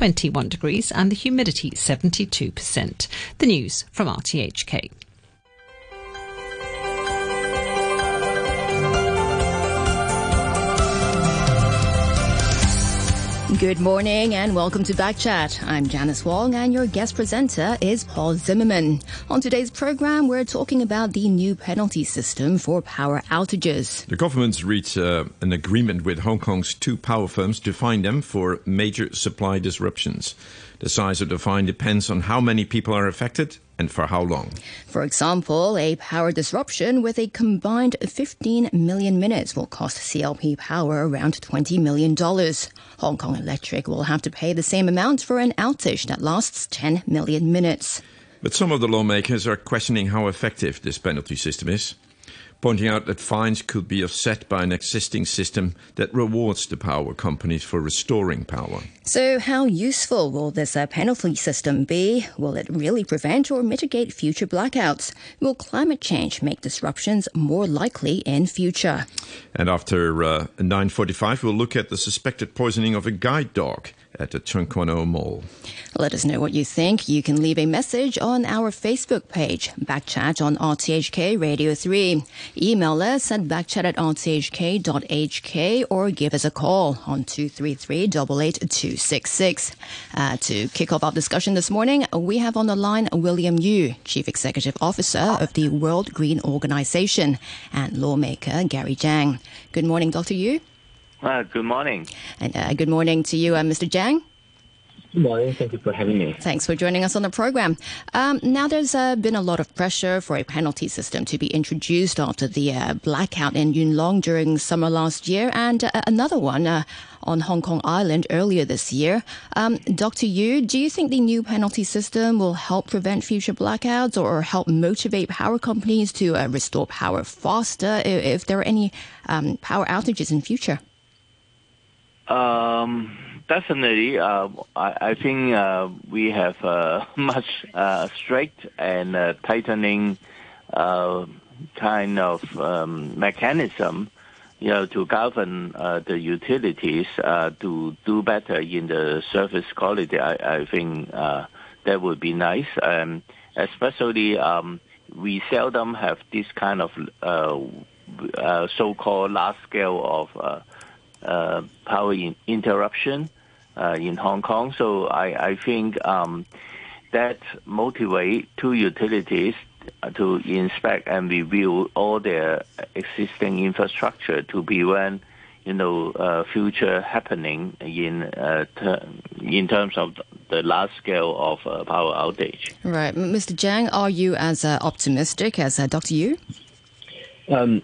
21 degrees and the humidity 72%. The news from RTHK. Good morning and welcome to Backchat. I'm Janice Wong and your guest presenter is Paul Zimmerman. On today's program, we're talking about the new penalty system for power outages. The government's reached uh, an agreement with Hong Kong's two power firms to fine them for major supply disruptions. The size of the fine depends on how many people are affected and for how long. For example, a power disruption with a combined 15 million minutes will cost CLP Power around $20 million. Hong Kong Electric will have to pay the same amount for an outage that lasts 10 million minutes. But some of the lawmakers are questioning how effective this penalty system is pointing out that fines could be offset by an existing system that rewards the power companies for restoring power. So, how useful will this uh, penalty system be? Will it really prevent or mitigate future blackouts? Will climate change make disruptions more likely in future? And after uh, 9:45, we'll look at the suspected poisoning of a guide dog at the Tseung Kwan O Mall. Let us know what you think. You can leave a message on our Facebook page, Backchat on RTHK Radio 3. Email us at backchat at rthk.hk or give us a call on 233 88266. Uh, to kick off our discussion this morning, we have on the line William Yu, Chief Executive Officer of the World Green Organization, and lawmaker Gary Zhang. Good morning, Dr. Yu. Uh, good morning. And uh, good morning to you, uh, Mr. Zhang. Good morning. Thank you for having me. Thanks for joining us on the program. Um, now, there's uh, been a lot of pressure for a penalty system to be introduced after the uh, blackout in Yuen Long during summer last year, and uh, another one uh, on Hong Kong Island earlier this year. Um, Dr. Yu, do you think the new penalty system will help prevent future blackouts or help motivate power companies to uh, restore power faster if, if there are any um, power outages in future? Um definitely, uh, I, I, think uh, we have a much uh, strict and uh, tightening uh, kind of um, mechanism, you know, to govern uh, the utilities uh, to do better in the service quality. I, I think uh, that would be nice, um, especially um, we seldom have this kind of uh, uh, so-called large scale of power in interruption uh, in Hong Kong. So I, I think um, that motivate two utilities to inspect and review all their existing infrastructure to prevent you know uh, future happening in uh, ter- in terms of the large scale of uh, power outage. Right, Mr. Zhang, are you as uh, optimistic as uh, Dr. Yu? Um,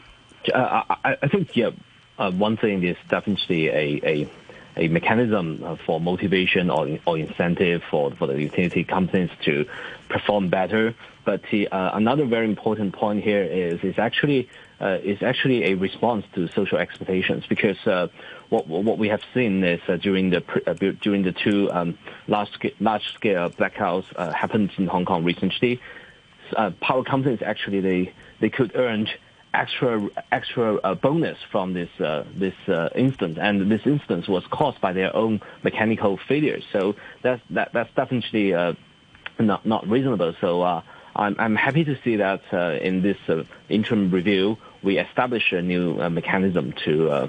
I, I, think yeah. One thing is definitely a, a mechanism uh, for motivation or, or incentive for, for the utility companies to perform better. But uh, another very important point here is is actually uh, is actually a response to social expectations because uh, what what we have seen is uh, during the uh, during the two um, large large scale blackouts happened in Hong Kong recently, power companies actually they they could earn extra extra uh, bonus from this uh, this uh, instance, and this instance was caused by their own mechanical failures. So that's that, that's definitely uh, not not reasonable. So uh, I'm I'm happy to see that uh, in this interim review we establish a new uh, mechanism to uh,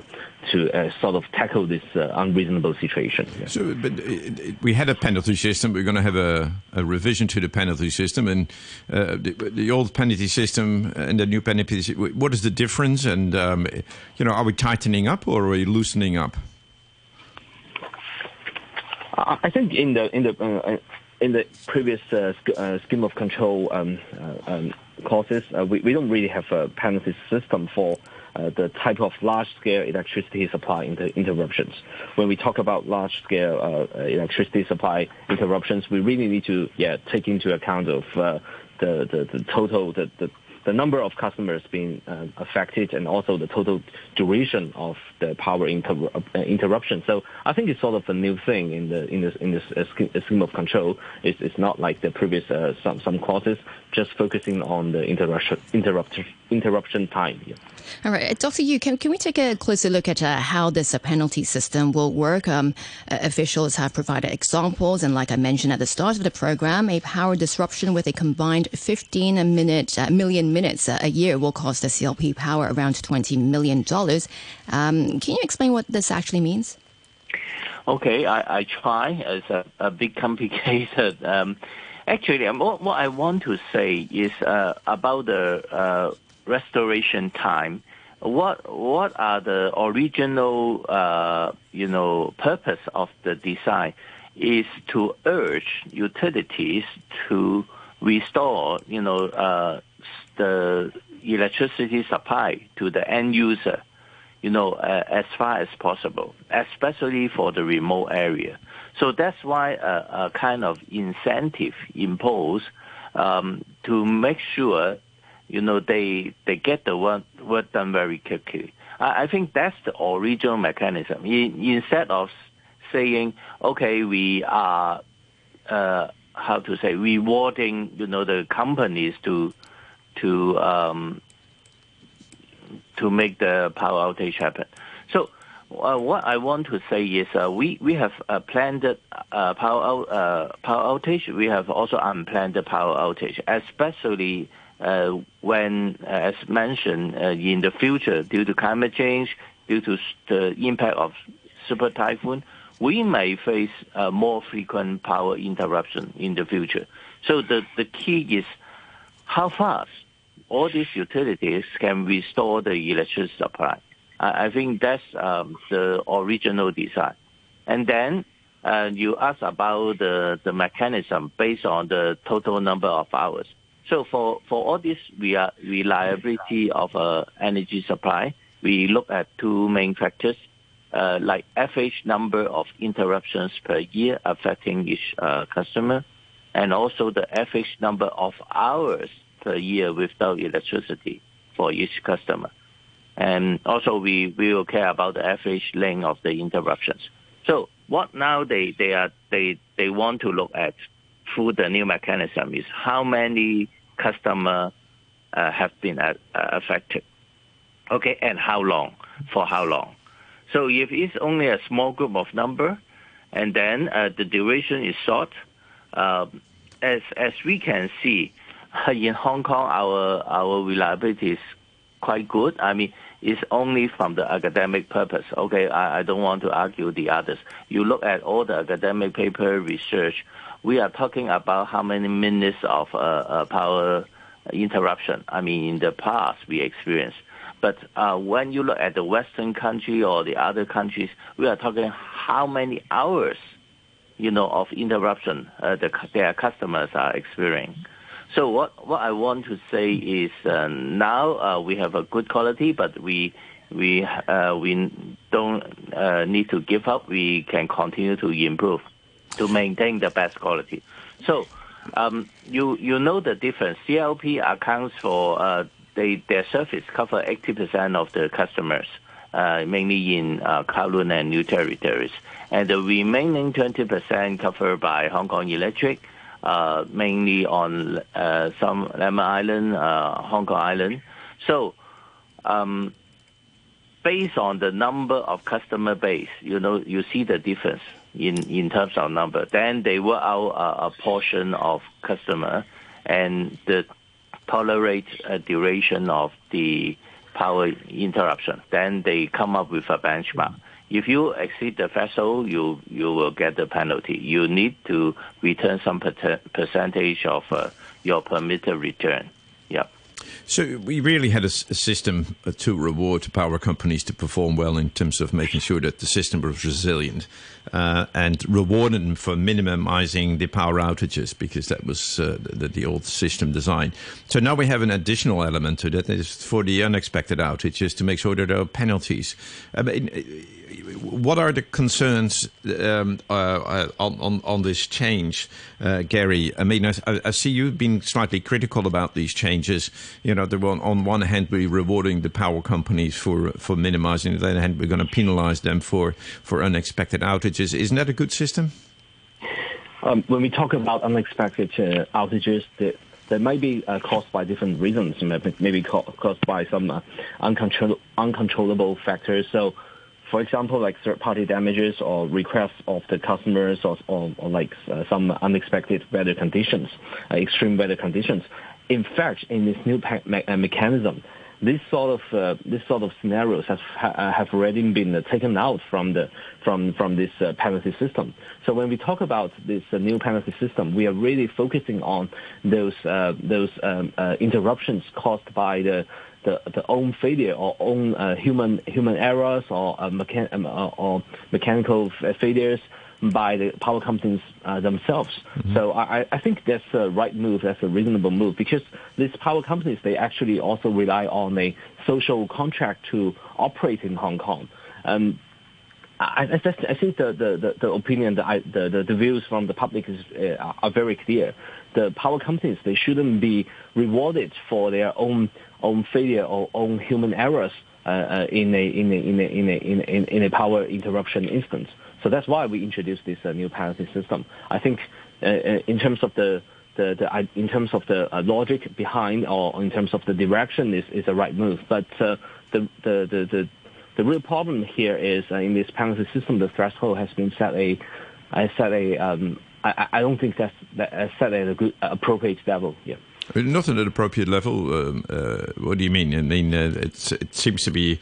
to uh, sort of tackle this uh, unreasonable situation. Yeah. So, but it, it, we had a penalty system. We're going to have a, a revision to the penalty system, and uh, the, the, old penalty system and the new penalty. System, what is the difference? And um, you know, are we tightening up or are we loosening up? I think in the in the uh, in the previous uh, uh, scheme of control um, uh, um, courses, uh, we, we don't really have a penalty system for uh, the type of large-scale electricity supply inter- interruptions. When we talk about large-scale uh, electricity supply interruptions, we really need to yeah take into account of the, the, the total the, the the number of customers being uh, affected and also the total duration of the power inter- uh, interruption. So I think it's sort of a new thing in the in this in this uh, scheme of control. It's, it's not like the previous some some clauses just focusing on the interruption interruption interruption time. Yeah. All right, Dr. Yu, can, can we take a closer look at uh, how this uh, penalty system will work? Um, uh, officials have provided examples, and like I mentioned at the start of the program, a power disruption with a combined 15 minute, uh, million minutes uh, a year will cost the CLP Power around $20 million. Um, can you explain what this actually means? Okay, I, I try. It's a, a bit complicated. Um, actually, um, what, what I want to say is uh, about the restoration time what what are the original uh, you know purpose of the design? Is to urge utilities to restore you know uh, the electricity supply to the end user you know uh, as far as possible especially for the remote area. So that's why a, a kind of incentive imposed um, to make sure you know, they they get the work work done very quickly. I, I think that's the original mechanism. In, instead of saying, okay, we are uh, how to say rewarding, you know, the companies to to um, to make the power outage happen. So uh, what I want to say is uh, we we have uh, planned uh, power out, uh, power outage. We have also unplanned power outage, especially when, uh, as mentioned, uh, in the future, due to climate change, due to the impact of super typhoon, we may face more frequent power interruption in the future. So the, the key is how fast all these utilities can restore the electricity supply. I, I think that's um, the original design. And then uh, you ask about the, the mechanism based on the total number of hours. So for, all this reliability of uh, energy supply, we look at two main factors, uh, like average number of interruptions per year affecting each uh, customer, and also the average number of hours per year without electricity for each customer. And also we, will care about the average length of the interruptions. So what now they, they are they, they want to look at through the new mechanism is how many customer uh, have been uh, affected. Okay, and how long? For how long? So if it's only a small group of number, and then uh, the duration is short, um, as as we can see in Hong Kong, our our reliability is quite good. I mean, it's only from the academic purpose. Okay, I don't want to argue the others. You look at all the academic paper research we are talking about how many minutes of uh, uh, power interruption. I mean, in the past we experienced. But uh, when you look at the Western country or the other countries, we are talking how many hours, you know, of interruption uh, the, their customers are experiencing. So what what I want to say is uh, now uh, we have a good quality, but we we uh, we don't uh, need to give up. We can continue to improve to maintain the best quality. So um, you you know the difference. CLP accounts for uh, they, their service cover 80% of the customers, uh, mainly in uh, Kowloon and New Territories, and the remaining 20% covered by Hong Kong Electric, uh, mainly on uh, some Lamma Island, uh, Hong Kong Island. So. Um, based on the number of customer base, you know, you see the difference in, terms of number. Then they work out a, portion of customer and the tolerate a duration of the power interruption. Then they come up with a benchmark. If you exceed the threshold, you you will get the penalty. You need to return some percentage of uh, your permitted return. Yeah. So we really had a, a, system uh, to reward power companies to perform well in terms of making sure that the system was resilient uh, and rewarded them for minimizing the power outages because that was uh, the, the, old system design. So now we have an additional element to that is for the unexpected outages to make sure that there are penalties. I mean, what are the concerns um, uh, on, on, on this change, uh, Gary? I mean, I, I, see you've been slightly critical about these changes. You know, on, on one hand, we're rewarding the power companies for for minimizing. On the other hand, we're going to penalize them for for unexpected outages. Isn't that a good system? Um, when we talk about unexpected uh, outages, the, that might be uh, caused by different reasons, maybe caused by some uh, uncontrol- uncontrollable factors. So, for example, like third-party damages or requests of the customers or, or, or like uh, some unexpected weather conditions, uh, extreme weather conditions. In fact, in this new me- uh, mechanism, this sort of uh, this sort of scenarios have uh, have already been uh, taken out from the from from this uh, penalty system. So when we talk about this uh, new penalty system, we are really focusing on those uh, those um, interruptions caused by the the, the own failure or own human human errors or mechan- um, or mechanical failures by the power companies uh, themselves. Mm-hmm. So I, I think that's a right move. That's a reasonable move because these power companies they actually also rely on a social contract to operate in Hong Kong. Um, I, I, think the, the, the, opinion, the, the, the views from the public is, uh, are very clear. The power companies, they shouldn't be rewarded for their own, own failure or own human errors uh, uh in, a, in, a, in, a, in, a, in, a, power interruption instance. So that's why we introduced this uh, new penalty system. I think uh, in terms of the the, the, in terms of the logic behind or in terms of the direction is, is a right move. But the, the, the, the, the real problem here is uh, in this penalty system, the threshold has been set a, I set a, um, I, I don't think that's that, set at a good, appropriate level. Yeah. Not at an appropriate level. Um, uh, what do you mean? I mean, uh, it seems to be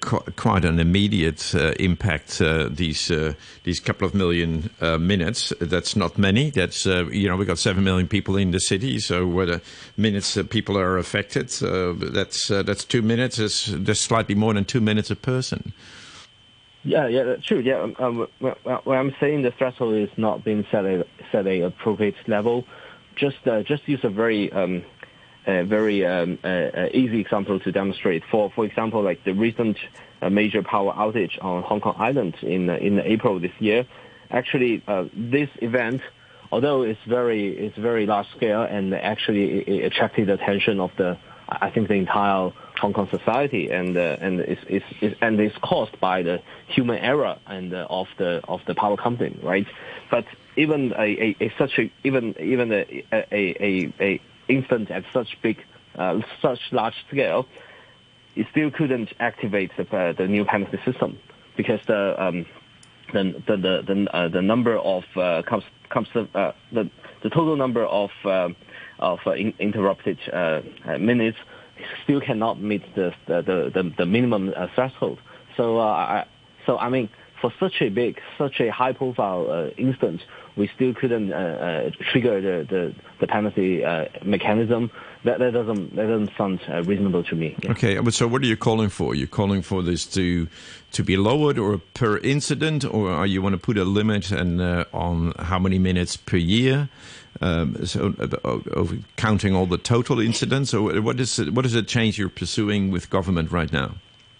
qu- quite an immediate uh, impact. Uh, these uh, these couple of million uh, minutes. That's not many. That's you know we got seven million people in the city. So whether minutes people are affected, that's that's two minutes. Is just slightly more than two minutes a person. Yeah, yeah, that's true. Yeah, um, um, when I'm saying the threshold is not being set at set a appropriate level just uh, just use a very um, very um, easy example to demonstrate. For for example, like the recent uh, major power outage on Hong Kong Island in uh, in April this year. Actually, uh, this event, although it's very it's very large scale and actually it, attracted the attention of the I think the entire Hong Kong society and uh, and it's, it's, it's, and it's caused by the human error and uh, of the of the power company, right? But even a, a, a such a even even a a, a, instance at such big uh, such large scale, it still couldn't activate the, uh, the new penalty system because the um, the the the the, uh, the number of uh, comes comes uh, the the total number of uh, of in, interrupted minutes still cannot meet the the the, the minimum threshold. So I, so I mean for such a big, such a high-profile uh, instance, we still couldn't uh, uh, trigger the, the, the penalty uh, mechanism. That, that doesn't that doesn't sound uh, reasonable to me. Yeah. Okay, so what are you calling for? You're calling for this to to be lowered or per incident, or are you want to put a limit and uh, on how many minutes per year? Um, so, counting all the total incidents, or what is it, what is the change you're pursuing with government right now?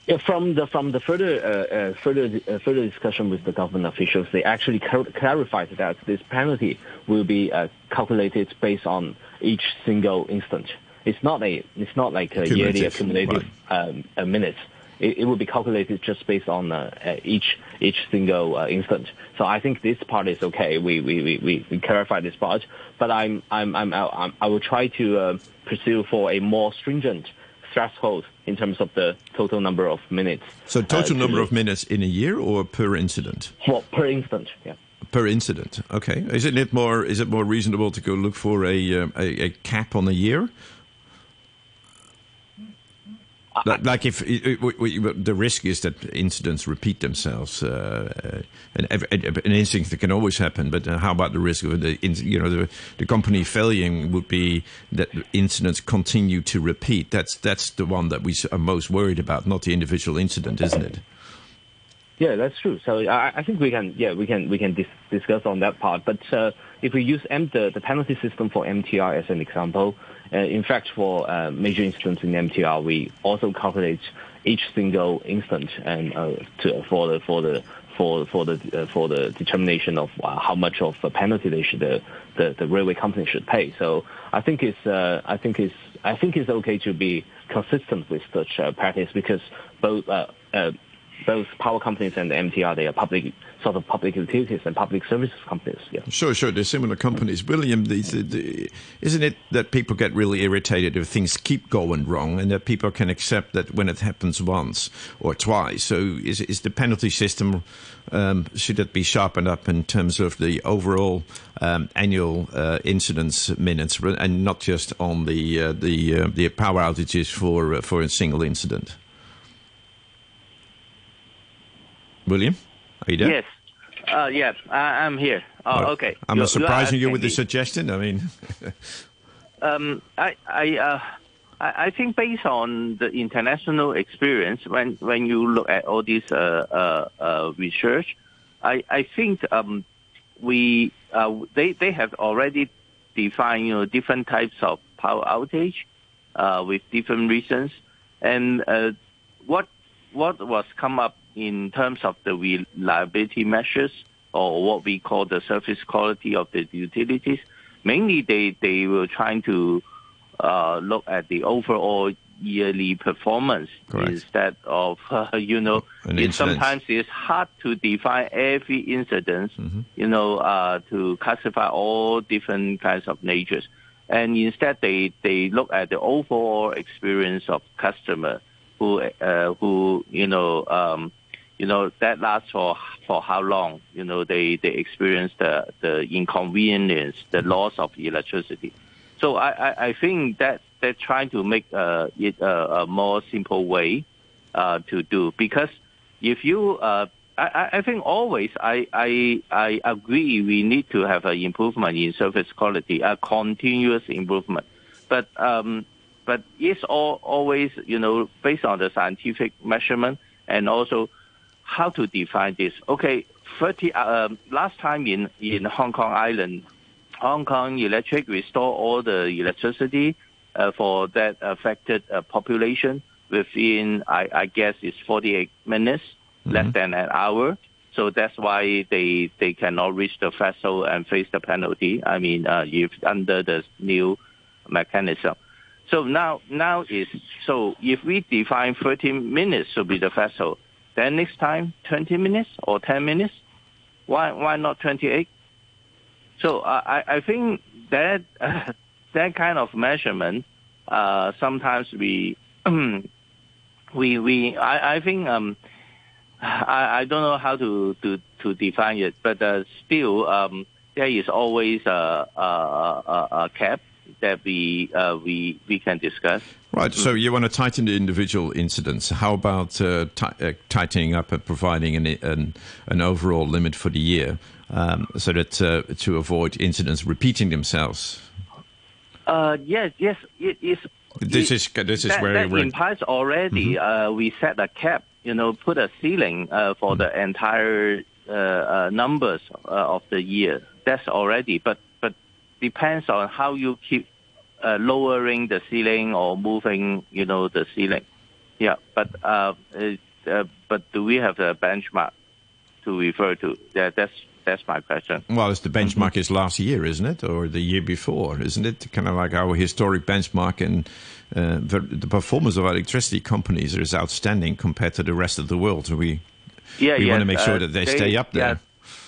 Yeah, from the from the further uh, uh, further uh, further discussion with the government officials, they actually clarified that this penalty will be uh, calculated based on each single instance. It's not a it's not like a yearly accumulative right. um, minutes. It, it, will be calculated just based on uh, each each single uh, instant. So I think this part is okay. We we we we, we clarify this part, but I'm I'm I'm, I'm I will try to pursue for a more stringent threshold in terms of the total number of minutes. So uh, total uh, number of minutes in a year or per incident? Well, per incident, yeah. Per incident, okay. Isn't it more? Is it more reasonable to go look for a uh, a, a cap on a year, like if the risk is that incidents repeat themselves, uh, an, an instinct that can always happen. But uh, how about the risk of the, you know, the, the company failing would be that incidents continue to repeat. That's that's the one that we are most worried about, not the individual incident, isn't it? Yeah, that's true. So I, I think we can, yeah, we can we can dis- discuss on that part. But uh, if we use M- the, the penalty system for MTR as an example, uh, in fact, for uh, major incidents in MTR, we also calculate each single instance and uh, to, for the for the for for the uh, for the determination of uh, how much of a penalty they should the, the, the railway company should pay. So I think it's uh, I think it's I think it's okay to be consistent with such practice because both both power companies and the MTR, they are public sort of public utilities and public services companies. Yeah. Sure, sure. They're similar companies. William, the, the, the, isn't it that people get really irritated if things keep going wrong, and that people can accept that when it happens once or twice? So, is is the penalty system um, should it be sharpened up in terms of the overall um, annual uh, incidents minutes, and not just on the uh, the uh, the power outages for uh, for a single incident? William, are you there? Yes. Uh, yeah, I, am here. Oh, okay. I'm not surprising you, you with the suggestion. I mean, um, I, I, uh, I think based on the international experience, when when you look at all this uh, uh, uh, research, I, I think um, we uh, they they have already defined you know different types of power outage uh, with different reasons, and uh, what what was come up in terms of the reliability measures or what we call the service quality of the utilities. Mainly, they, they were trying to uh, look at the overall yearly performance Correct. instead of, uh, you know, it, sometimes it's hard to define every incident, mm-hmm. you know, uh, to classify all different kinds of natures. And instead, they, they look at the overall experience of customer who, uh, who, you know, um, you know, that lasts for how long? You know, they experience the inconvenience, the loss of electricity. So I think that they're trying to make uh, it a, a more simple way uh, to do because if you uh, I, think always I, agree we need to have an improvement in service quality, a continuous improvement. But um, but it's always you know based on the scientific measurement and also how to define this. Okay, 30, uh, last time in, in Hong Kong Island, Hong Kong Electric restored all the electricity uh, for that affected uh, population within, I, I guess, it's 48 minutes, mm-hmm. less than an hour. So that's why they they cannot reach the threshold and face the penalty. I mean, uh, if under the new mechanism. So now now is so if we define 30 minutes to be the threshold, then next time, 20 minutes or 10 minutes. Why why not 28? So I I think that uh, that kind of measurement uh, sometimes we we we I I think um I I don't know how to to to define it, but uh, still um there is always a a, a, a cap that we uh, we we can discuss. Right. So you want to tighten the individual incidents. How about uh, t- uh, tightening up and providing an, an, an overall limit for the year, um, so that uh, to avoid incidents repeating themselves? Uh, yes, yes, it is. This it, is this is that, where that implies already. Mm-hmm. Uh, we set a cap. You know, put a ceiling uh, for mm-hmm. the entire numbers of the year. That's already, but but depends on how you keep lowering the ceiling or moving, you know, the ceiling. Yeah, but uh, uh, but do we have a benchmark to refer to? Yeah, that's that's my question. Well, it's the benchmark is last year, isn't it, or the year before, isn't it? Kind of like our historic benchmark, and uh, the, the, performance of our electricity companies is outstanding compared to the rest of the world. So we yeah, we to make sure uh, that they, stay up there.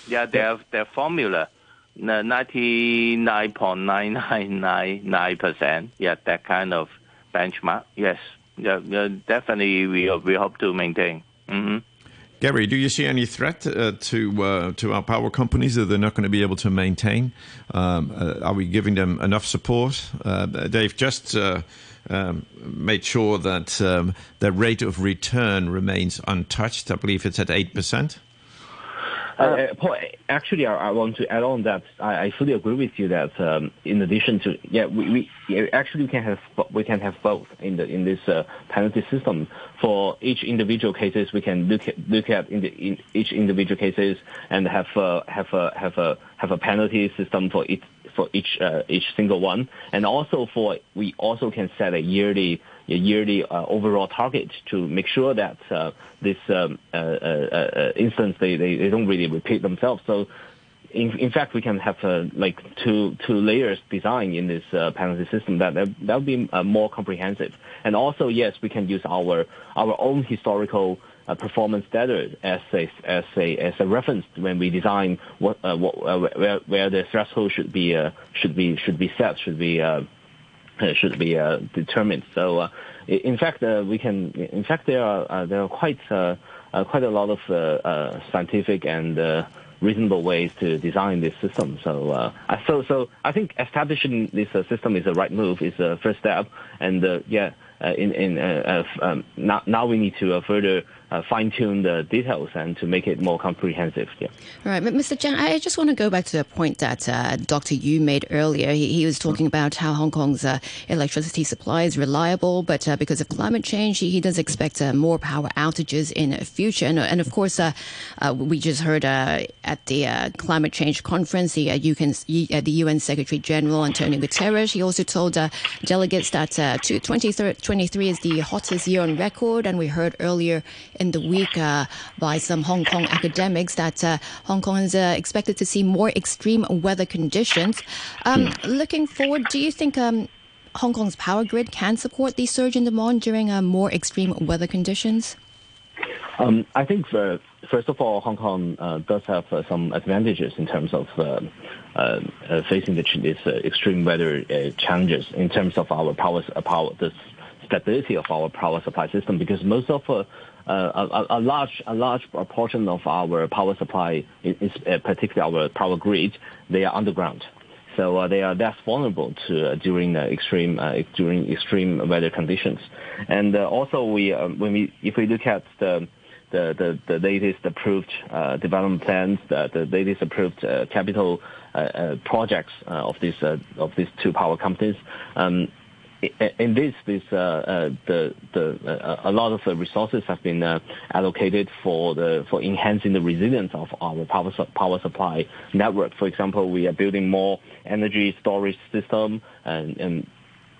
Yeah, yeah their their formula 99.9999%. Yeah, that kind of benchmark. Yes. Yeah, definitely we, hope to maintain. Mm-hmm. Gary, do you see any threat uh, to uh, to our power companies that they're not going to be able to maintain? Um, uh, are we giving them enough support? They've just um, made sure that um, the rate of return remains untouched. I believe it's at eight percent. Uh, uh, Paul, actually, I, I, want to add on that I, I fully agree with you that um, in addition to yeah, we, we yeah, actually we can have we can have both in the in this uh, penalty system. For each individual cases, we can look at look at in, the, in each individual cases and have uh, have a have a have a penalty system for each for each uh, each single one, and also for we also can set a yearly uh, overall target to make sure that uh, this um, instance they, don't really repeat themselves. So in, fact, we can have like two two layers design in this penalty system that would be more comprehensive. And also, yes, we can use our our own historical uh, performance data as a as a as a reference when we design what, uh, what uh, where where the threshold should be uh, should be should be set should be uh, should be uh, determined. So uh, in fact uh, we can in fact there are uh, there are quite uh, uh, quite a lot of uh, uh, scientific and uh, reasonable ways to design this system. So, uh, so, so I think establishing this uh, system is the right move. Is the first step, and uh, yeah, uh, in in uh, uh, um, now now we need to uh, further uh, fine tune the details and to make it more comprehensive. Yeah. All right, but Mr. Zhang, I just want to go back to a point that uh, Dr. Yu made earlier. He, he was talking about how Hong Kong's uh, electricity supply is reliable, but uh, because of climate change, he, he does expect uh, more power outages in the future. And, and of course, uh, we just heard at the uh, climate change conference, the, uh, the UN Secretary General Antonio Guterres, he also told delegates that uh, 2023 is the hottest year on record. And we heard earlier in the week uh, by some Hong Kong academics that uh, Hong Kong is uh, expected to see more extreme weather conditions. Um, looking forward, do you think um, Hong Kong's power grid can support the surge in demand during uh, more extreme weather conditions? Um, I think first of all, Hong Kong uh, does have uh, some advantages in terms of uh, uh, uh, facing the, these uh, extreme weather uh, challenges in terms of our power, power, the stability of our power supply system, because most of a, a large a large portion of our power supply uh, particularly our power grid. They are underground. So uh, they are less vulnerable to uh, during uh, extreme uh, during extreme weather conditions, and uh, also we um, when we if we look at the latest approved uh, development plans, the, latest approved uh, capital uh, uh, projects uh, of these uh, of these two power companies. In this, this uh, uh, the the uh, a lot of resources have been allocated for the for enhancing the resilience of our power su- power supply network. For example, we are building more energy storage system and and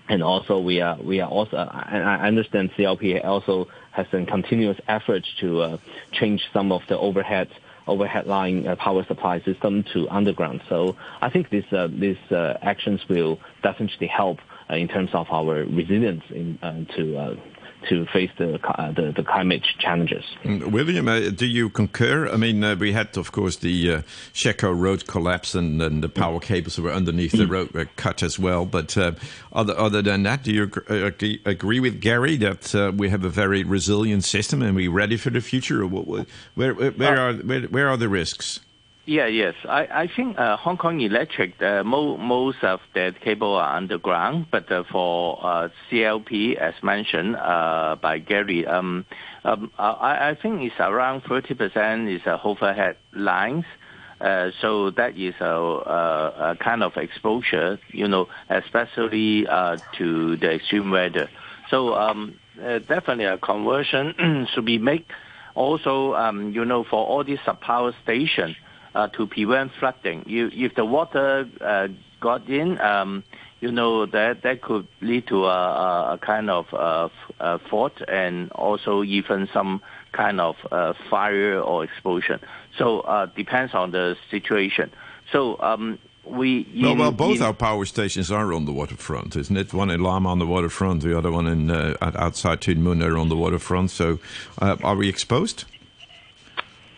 and also we are we are also I understand CLP also has a continuous effort to uh, change some of the overhead overhead line uh, power supply system to underground. So I think these uh, these actions will definitely help in terms of our resilience in uh, to uh, to face the, uh, the the climate challenges. Mm, William, uh, do you concur? I mean, uh, we had, of course, the uh, Shek O road collapse and, and the power cables that were underneath the road were cut as well. But uh, other, other than that, do you ag- uh, agree, agree with Gary that uh, we have a very resilient system and we're ready for the future? Or what, what, where, where, where, are, where, where are the risks? Yeah, yes. I, I think uh, Hong Kong Electric, uh, mo- most of the cable are underground, but uh, for uh, CLP, as mentioned uh, by Gary, um, um, I, I think it's around 30% is uh, overhead lines. Uh, so that is a, a, a kind of exposure, you know, especially uh, to the extreme weather. So um, uh, definitely a conversion should be made. Also, um, you know, for all these sub-power stations, uh, to prevent flooding. You, if the water uh, got in, um, you know that that could lead to a, a, a kind of uh, uh, fault and also even some kind of uh, fire or explosion. So uh, depends on the situation. So um, we Well, in- well, both in- our power stations are on the waterfront, isn't it? One in Lamma on the waterfront, the other one in uh, outside are on the waterfront. So, uh, are we exposed?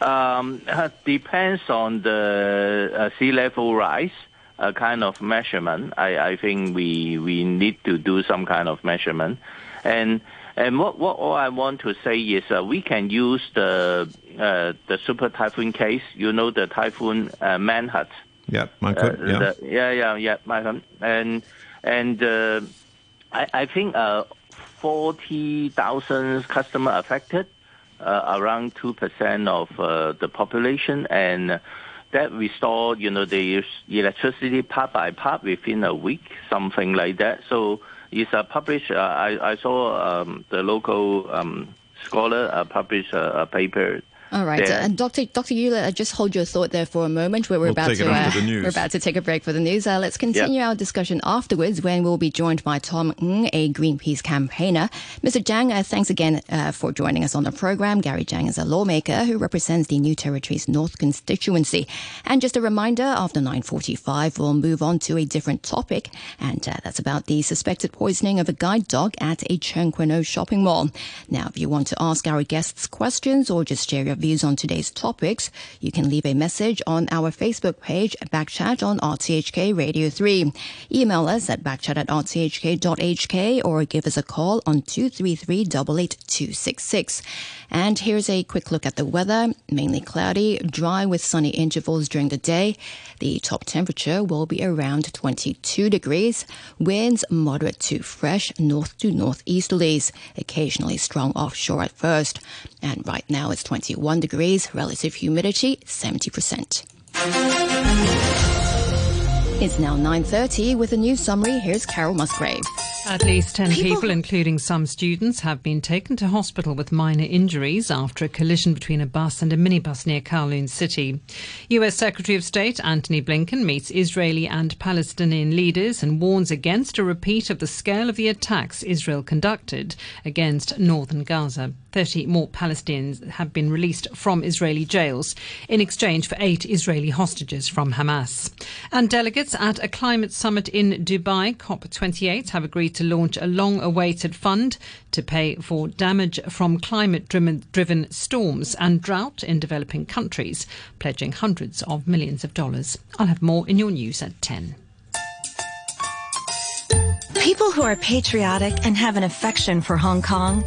Um, depends on the uh, sea level rise A kind of measurement. I, I think we we need to do some kind of measurement, and and what what all I want to say is uh, we can use the uh, the super typhoon case. You know the typhoon uh, Mangkhut. Yeah, my Uh. Yeah. the- yeah, yeah, yeah, Malcolm. And and uh, I, I think uh, forty thousand customer affected, around two percent of uh, the population, and that restore, you know, the electricity part by part within a week, something like that. So it's a published. Uh, I I saw um, the local um, scholar uh, publish a paper All right, there. uh, and Dr. Dr. Euler, uh, just hold your thought there for a moment. Where we're We'll about take to after uh, the news. we're about to take a break for the news. Uh, let's continue our discussion afterwards when we'll be joined by Tom Ng, a Greenpeace campaigner. Mr. Zhang, uh, thanks again uh, for joining us on the program. Gary Zhang is a lawmaker who represents the New Territories North constituency. And just a reminder, after 9:45, we'll move on to a different topic, and uh, that's about the suspected poisoning of a guide dog at a Tseung Kwan O shopping mall. Now, if you want to ask our guests questions or just share your views on today's topics, you can leave a message on our Facebook page, at Backchat on RTHK Radio 3. Email us at backchat at rthk.hk or give us a call on 233 88266. And here's a quick look at the weather. Mainly cloudy, dry with sunny intervals during the day. The top temperature will be around 22 degrees. Winds moderate to fresh north to northeasterlies, occasionally strong offshore at first. And right now it's 21 degrees, relative humidity 70%. It's now 9.30 with a news summary. Here's Carol Musgrave. At least 10 People people, including some students, have been taken to hospital with minor injuries after a collision between a bus and a minibus near Kowloon City. US Secretary of State Antony Blinken meets Israeli and Palestinian leaders and warns against a repeat of the scale of the attacks Israel conducted against northern Gaza. 30 more Palestinians have been released from Israeli jails in exchange for eight Israeli hostages from Hamas. And delegates at a climate summit in Dubai, COP28, have agreed to launch a long awaited fund to pay for damage from climate driven storms and drought in developing countries, pledging hundreds of millions of dollars. I'll have more in your news at 10. People who are patriotic and have an affection for Hong Kong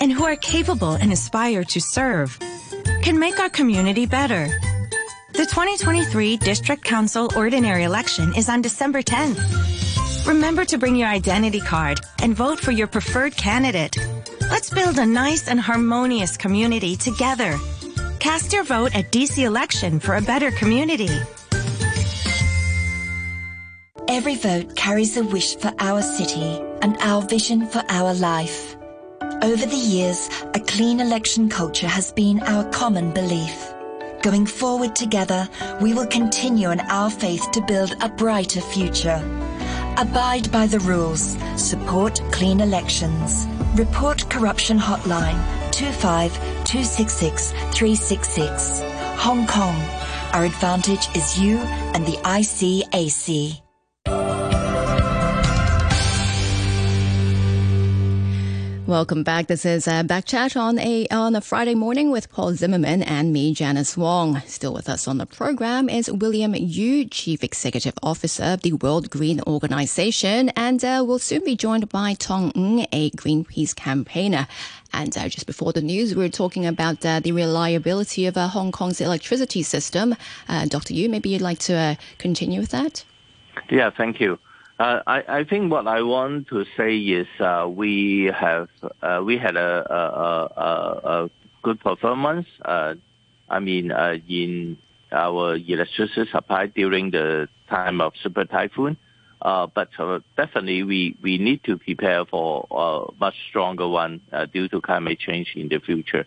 and who are capable and aspire to serve can make our community better. The 2023 District Council Ordinary Election is on December 10th. Remember to bring your identity card and vote for your preferred candidate. Let's build a nice and harmonious community together. Cast your vote at DC Election for a better community. Every vote carries a wish for our city and our vision for our life. Over the years, a clean election culture has been our common belief. Going forward together, we will continue in our faith to build a brighter future. Abide by the rules. Support clean elections. Report corruption hotline 25 266 366. Hong Kong. Our advantage is you and the ICAC. Welcome back. This is uh, Backchat on a on a Friday morning with Paul Zimmerman and me, Janice Wong. Still with us on the program is William Yu, Chief Executive Officer of the World Green Organization, and uh, we'll soon be joined by Tom Ng, a Greenpeace campaigner. And uh, just before the news, we were talking about uh, the reliability of uh, Hong Kong's electricity system. Uh, Dr. Yu, maybe you'd like to uh, continue with that. Yeah, thank you. Uh, I, I think what I want to say is uh, we have uh, we had a, a, a, a good performance. Uh, I mean, uh, in our electricity supply during the time of super typhoon. Uh, but uh, definitely we, we need to prepare for a much stronger one uh, due to climate change in the future.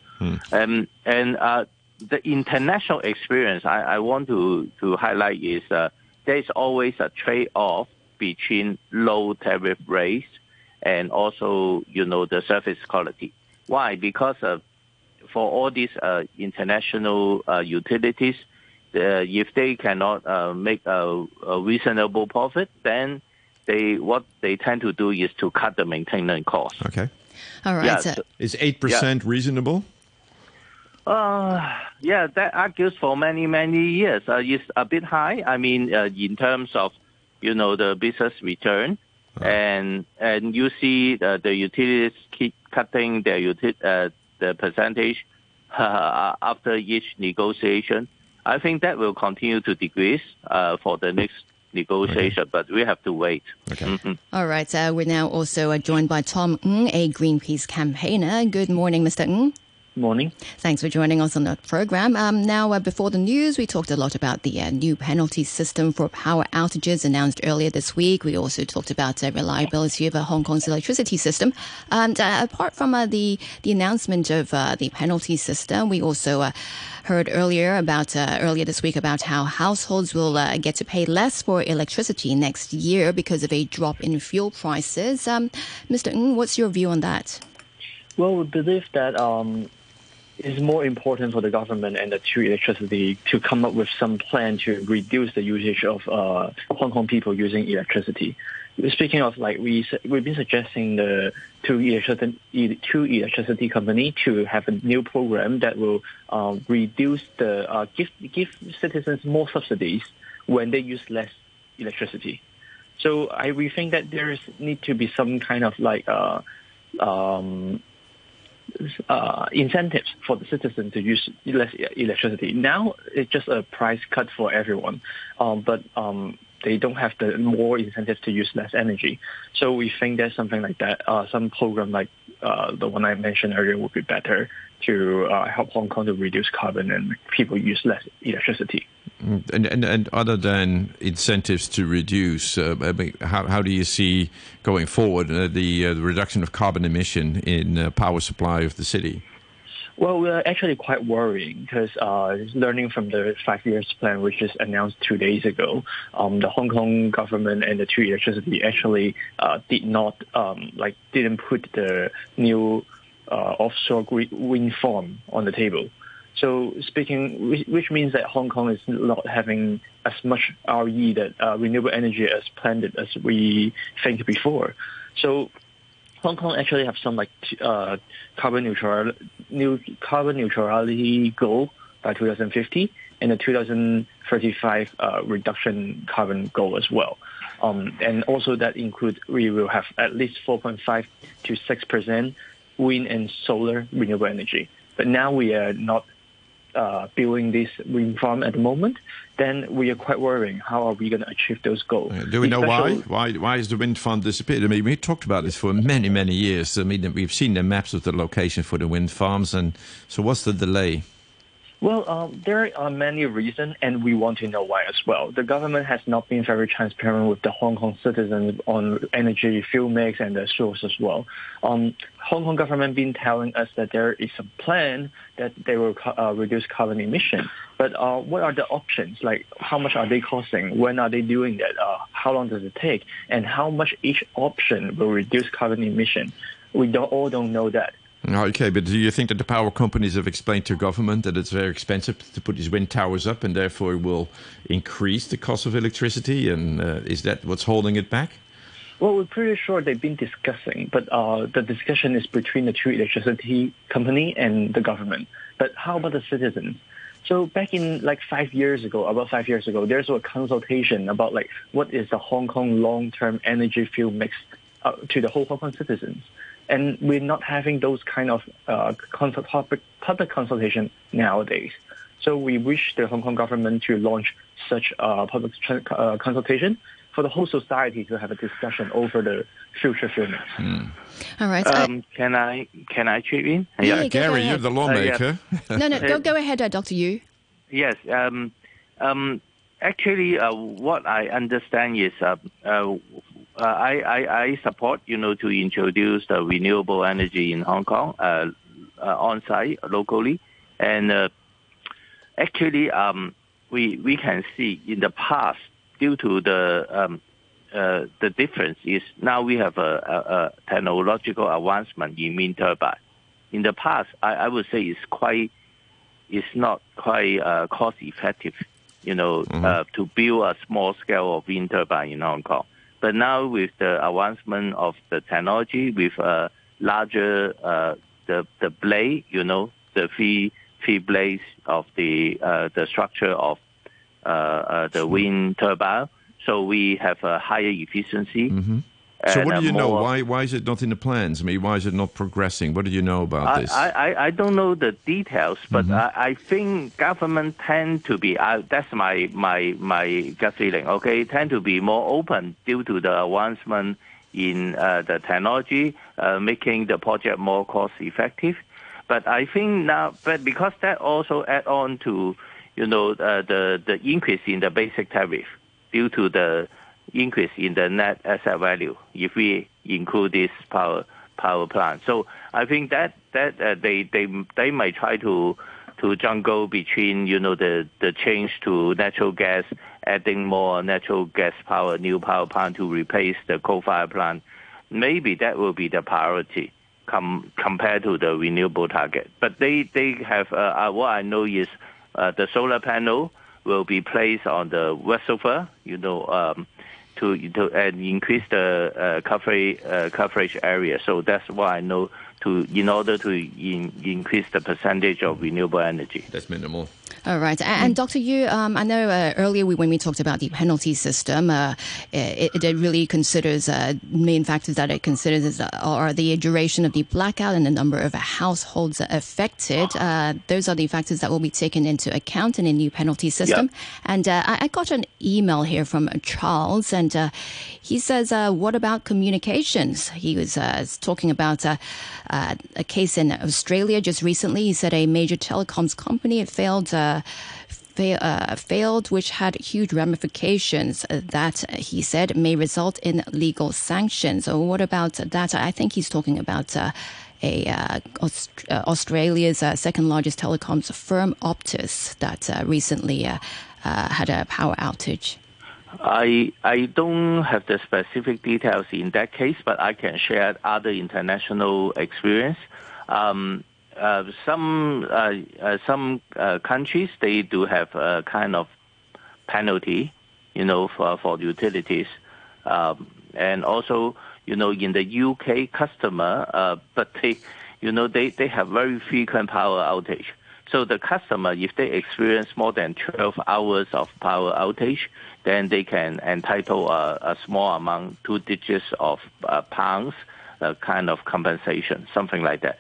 Um, and uh, the international experience I, I want to, to highlight is uh, there's always a trade-off between low tariff rates and also, you know, the service quality. Why? Because uh, for all these uh, international uh, utilities, uh, if they cannot uh, make a, a reasonable profit, then they what they tend to do is to cut the maintenance cost. Okay. All right. Yeah, so- so- Is 8% reasonable? Uh, yeah, that argues for many, many years. Uh, it's a bit high. I mean, uh, in terms of, you know, the business return. And and you see uh, the utilities keep cutting their uti- uh, the percentage uh, after each negotiation. I think that will continue to decrease uh, for the next negotiation, but we have to wait. Okay. Mhm. All right. Uh, we're now also uh, joined by Tom Ng, a Greenpeace campaigner. Good morning, Mr. Ng. Morning. Thanks for joining us on the program. Um, now, uh, before the news, we talked a lot about the uh, new penalty system for power outages announced earlier this week. We also talked about the uh, reliability of uh, Hong Kong's electricity system. And uh, apart from uh, the the announcement of the penalty system, we also heard earlier about earlier this week about how households will get to pay less for electricity next year because of a drop in fuel prices. Um, Mr. Ng, what's your view on that? Well, we believe that um, it's more important for the government and the two electricity to come up with some plan to reduce the usage of uh, Hong Kong people using electricity. Speaking of like we we've been suggesting the two electricity two electricity company to have a new program that will uh, reduce the uh, give give citizens more subsidies when they use less electricity. So I we think that there is need to be some kind of like uh, um, uh, incentives for the citizen to use less electricity. Now it's just a price cut for everyone, um, but um, they don't have the more incentives to use less energy. So we think that something like that, uh, some program like uh, the one I mentioned earlier would be better to uh, help Hong Kong to reduce carbon and people use less electricity. Mm, and, and, and other than incentives to reduce, uh, I mean, how, how do you see going forward uh, the, uh, the reduction of carbon emission in uh, power supply of the city? Well, we're actually quite worrying because uh, learning from the five years plan, which is announced two days ago, um, the Hong Kong government and the two electricity actually uh, did not um, like didn't put the new offshore wind farm on the table. So speaking, which means that Hong Kong is not having as much RE that uh, renewable energy as planned as we think before. So Hong Kong actually have some like uh, carbon neutral new carbon neutrality goal by 2050 and a 2035 uh, reduction carbon goal as well. Um, and also that includes we will have at least 4.5 to 6 percent wind and solar renewable energy. But now we are not uh, building this wind farm at the moment, then we are quite worrying. How are we going to achieve those goals? do we know why? Why why is the wind farm disappeared? I mean, we talked about this for many many years. I mean, we've seen the maps of the location for the wind farms, and so what's the delay? Well, um, there are many reasons, and we want to know why as well. The government has not been very transparent with the Hong Kong citizens on energy fuel mix and the source as well. Um, Hong Kong government been telling us that there is a plan that they will uh, reduce carbon emission. But uh, what are the options? Like, how much are they costing? When are they doing that? Uh, how long does it take? And how much each option will reduce carbon emission? We don't, all don't know that. Okay, but do you think that the power companies have explained to government that it's very expensive to put these wind towers up and therefore it will increase the cost of electricity? And uh, is that what's holding it back? Well, we're pretty sure they've been discussing, but uh, the discussion is between the two electricity company and the government. But how about the citizens? So back in like five years ago, about five years ago, there's a consultation about like what is the Hong Kong long-term energy fuel mix uh, to the whole Hong Kong citizens and we're not having those kind of uh, public, public consultation nowadays. So we wish the Hong Kong government to launch such a public uh, consultation for the whole society to have a discussion over the future filming. Mm. All right. Um, can I can I chip in? Yeah, yeah Gary, you're the lawmaker. Uh, yeah. no, no, go go ahead, uh, Doctor Yu. Yes. Um, um, actually, uh, what I understand is uh, I, I, I, support, you know, to introduce the renewable energy in Hong Kong uh, uh, on site locally, and uh, actually, um, we we can see in the past due to the um, uh, the difference is now we have a, a, a, technological advancement in wind turbine. In the past, I, I would say it's quite it's not quite uh, cost effective, you know, mm-hmm. to build a small scale of wind turbine in Hong Kong. But now with the advancement of the technology, with a larger uh, the the blade, you know, the three three blades of the uh, the structure of uh, uh the wind turbine, so we have a higher efficiency. Mm-hmm. So what do you know? Why why is it not in the plans? I mean, why is it not progressing? What do you know about I, this? I, I, I don't know the details, but mm-hmm. I, I think government tend to be. Uh, that's my my my gut feeling. Okay, tend to be more open due to the advancement in uh, the technology, uh, making the project more cost effective. but I think now, but because that also add on to, you know, uh, the the increase in the basic tariff due to the increase in the net asset value if we include this power power plant. So I think that that uh, they they they might try to to juggle between you know the the change to natural gas, adding more natural gas power, new power plant to replace the coal-fired plant. Maybe that will be the priority com- compared to the renewable target. But they they have uh, uh, what I know is uh, the solar panel will be placed on the reservoir, you know, um, to to and increase the uh, coverage uh, coverage area. So that's why I know to in order to in, increase the percentage of renewable energy. That's minimal. All right. And, and Dr. Yu, um, I know uh, earlier we, when we talked about the penalty system, uh, it, it, really considers uh, main factors that it considers uh, are the duration of the blackout and the number of households affected. Uh, those are the factors that will be taken into account in a new penalty system. Yep. And uh, I, I, got an email here from Charles, and he says, "What about communications?" He was talking about a case in Australia just recently. He said a major telecoms company it failed fa- uh, failed, which had huge ramifications that he said may result in legal sanctions. So, what about that? I think he's talking about. Uh, a uh, Aust- uh, Australia's uh, second largest telecoms firm, Optus, that uh, recently had a power outage. I I don't have the specific details in that case, but I can share other international experience. Um, uh, some uh, uh, some uh, countries they do have a kind of penalty, you know, for for utilities, um, and also you know in the UK customer, uh, but they you know they they have very frequent power outage. So the customer, if they experience more than 12 hours of power outage, then they can entitle a, a small amount, two digits of uh, pounds, uh, kind of compensation, something like that.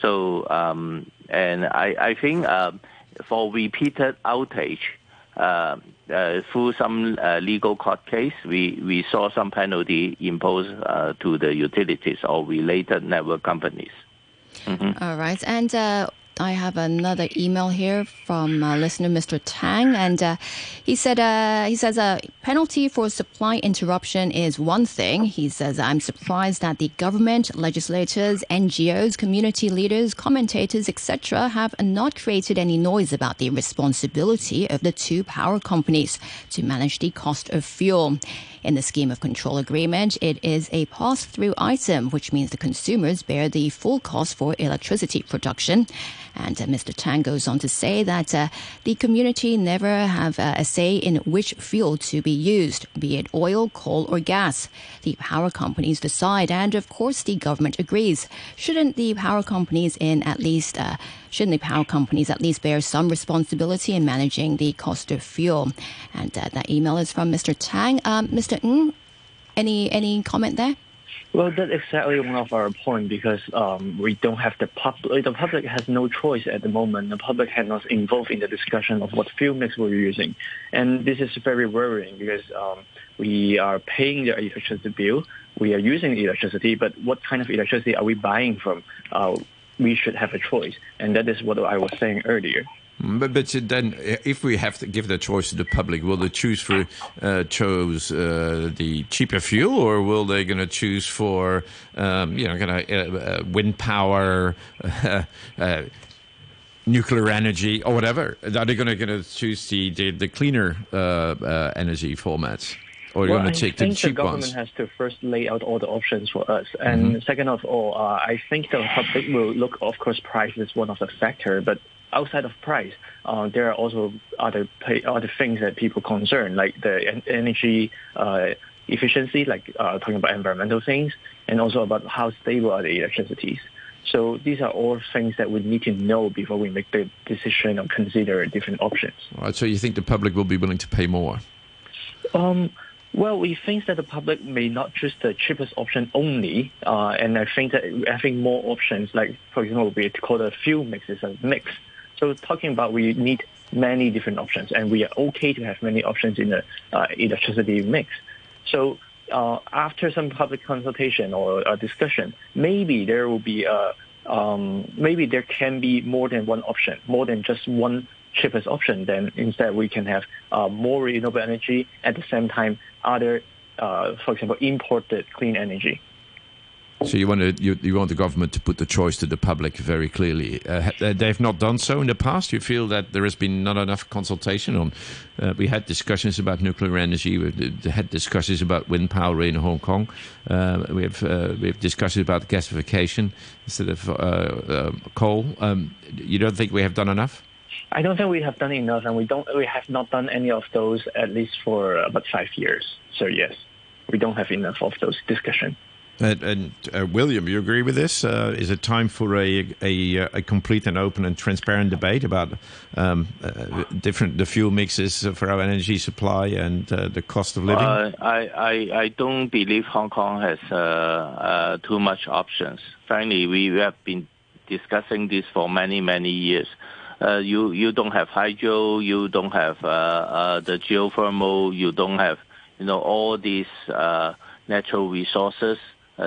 So, um, and I, I think uh, for repeated outage, uh, uh, through some uh, legal court case, we, we saw some penalty imposed uh, to the utilities or related network companies. Mm-hmm. All right. And uh, I have another email here from uh, listener Mr. Tang, and uh, he said uh, he says a penalty for supply interruption is one thing. He says I'm surprised that the government, legislators, NGOs, community leaders, commentators, etc., have not created any noise about the responsibility of the two power companies to manage the cost of fuel. In the scheme of control agreement, it is a pass-through item, which means the consumers bear the full cost for electricity production. And uh, Mr. Tang goes on to say that uh, the community never have uh, a say in which fuel to be used, be it oil, coal, or gas. The power companies decide, and of course the government agrees. Shouldn't the power companies in at least shouldn't the power companies at least bear some responsibility in managing the cost of fuel? And uh, that email is from Mr. Tang. Um, Mr. Ng, any any comment there? Well, that's exactly one of our point because um, we don't have the public. The public has no choice at the moment. The public has not involved in the discussion of what fuel mix we're using, and this is very worrying because um, we are paying the electricity bill, we are using electricity, but what kind of electricity are we buying from? Uh, we should have a choice, and that is what I was saying earlier. Mm, but, but then, if we have to give the choice to the public, will they choose for uh, choose uh, the cheaper fuel, or will they going to choose for um, you know kind of uh, uh, wind power, uh, nuclear energy, or whatever? Are they going to choose the the, the cleaner uh, energy formats? Or well, going to take the cheap the government ones? has to first lay out all the options for us, and mm-hmm. second of all, I think the public will look. Of course, price is one of the factor, but outside of price, uh, there are also other pay, other things that people concern, like the energy uh, efficiency, like uh, talking about environmental things, and also about how stable are the electricities. So these are all things that we need to know before we make the decision or consider different options. All right. So you think the public will be willing to pay more? Um, well, we think that the public may not choose the cheapest option only, uh, and I think that having more options, like for example, we call the fuel mix is a mix so talking about we need many different options, and we are okay to have many options in the uh, electricity mix. So uh, after some public consultation or a discussion, maybe there will be a, um, maybe there can be more than one option, more than just one cheapest option. Then instead we can have uh, more renewable energy at the same time other, uh, for example, imported clean energy. So you want to, you, you, want the government to put the choice to the public very clearly. Uh, they've not done so in the past. You feel that there has been not enough consultation on. Uh, we had discussions about nuclear energy. We had discussions about wind power in Hong Kong. Uh, we have uh, we have discussions about gasification instead of uh, uh, coal. Um, you don't think we have done enough? I don't think we have done enough, and we don't. We have not done any of those at least for about five years. So yes, we don't have enough of those discussions. And, and uh, William, you agree with this? Uh, is it time for a, a, a complete and open and transparent debate about um, uh, different the fuel mixes for our energy supply and uh, the cost of living? Uh, I, I I don't believe Hong Kong has uh, too much options. Frankly, we have been discussing this for many many years. you you don't have hydro, you don't have the geothermal, you don't have you know all these natural resources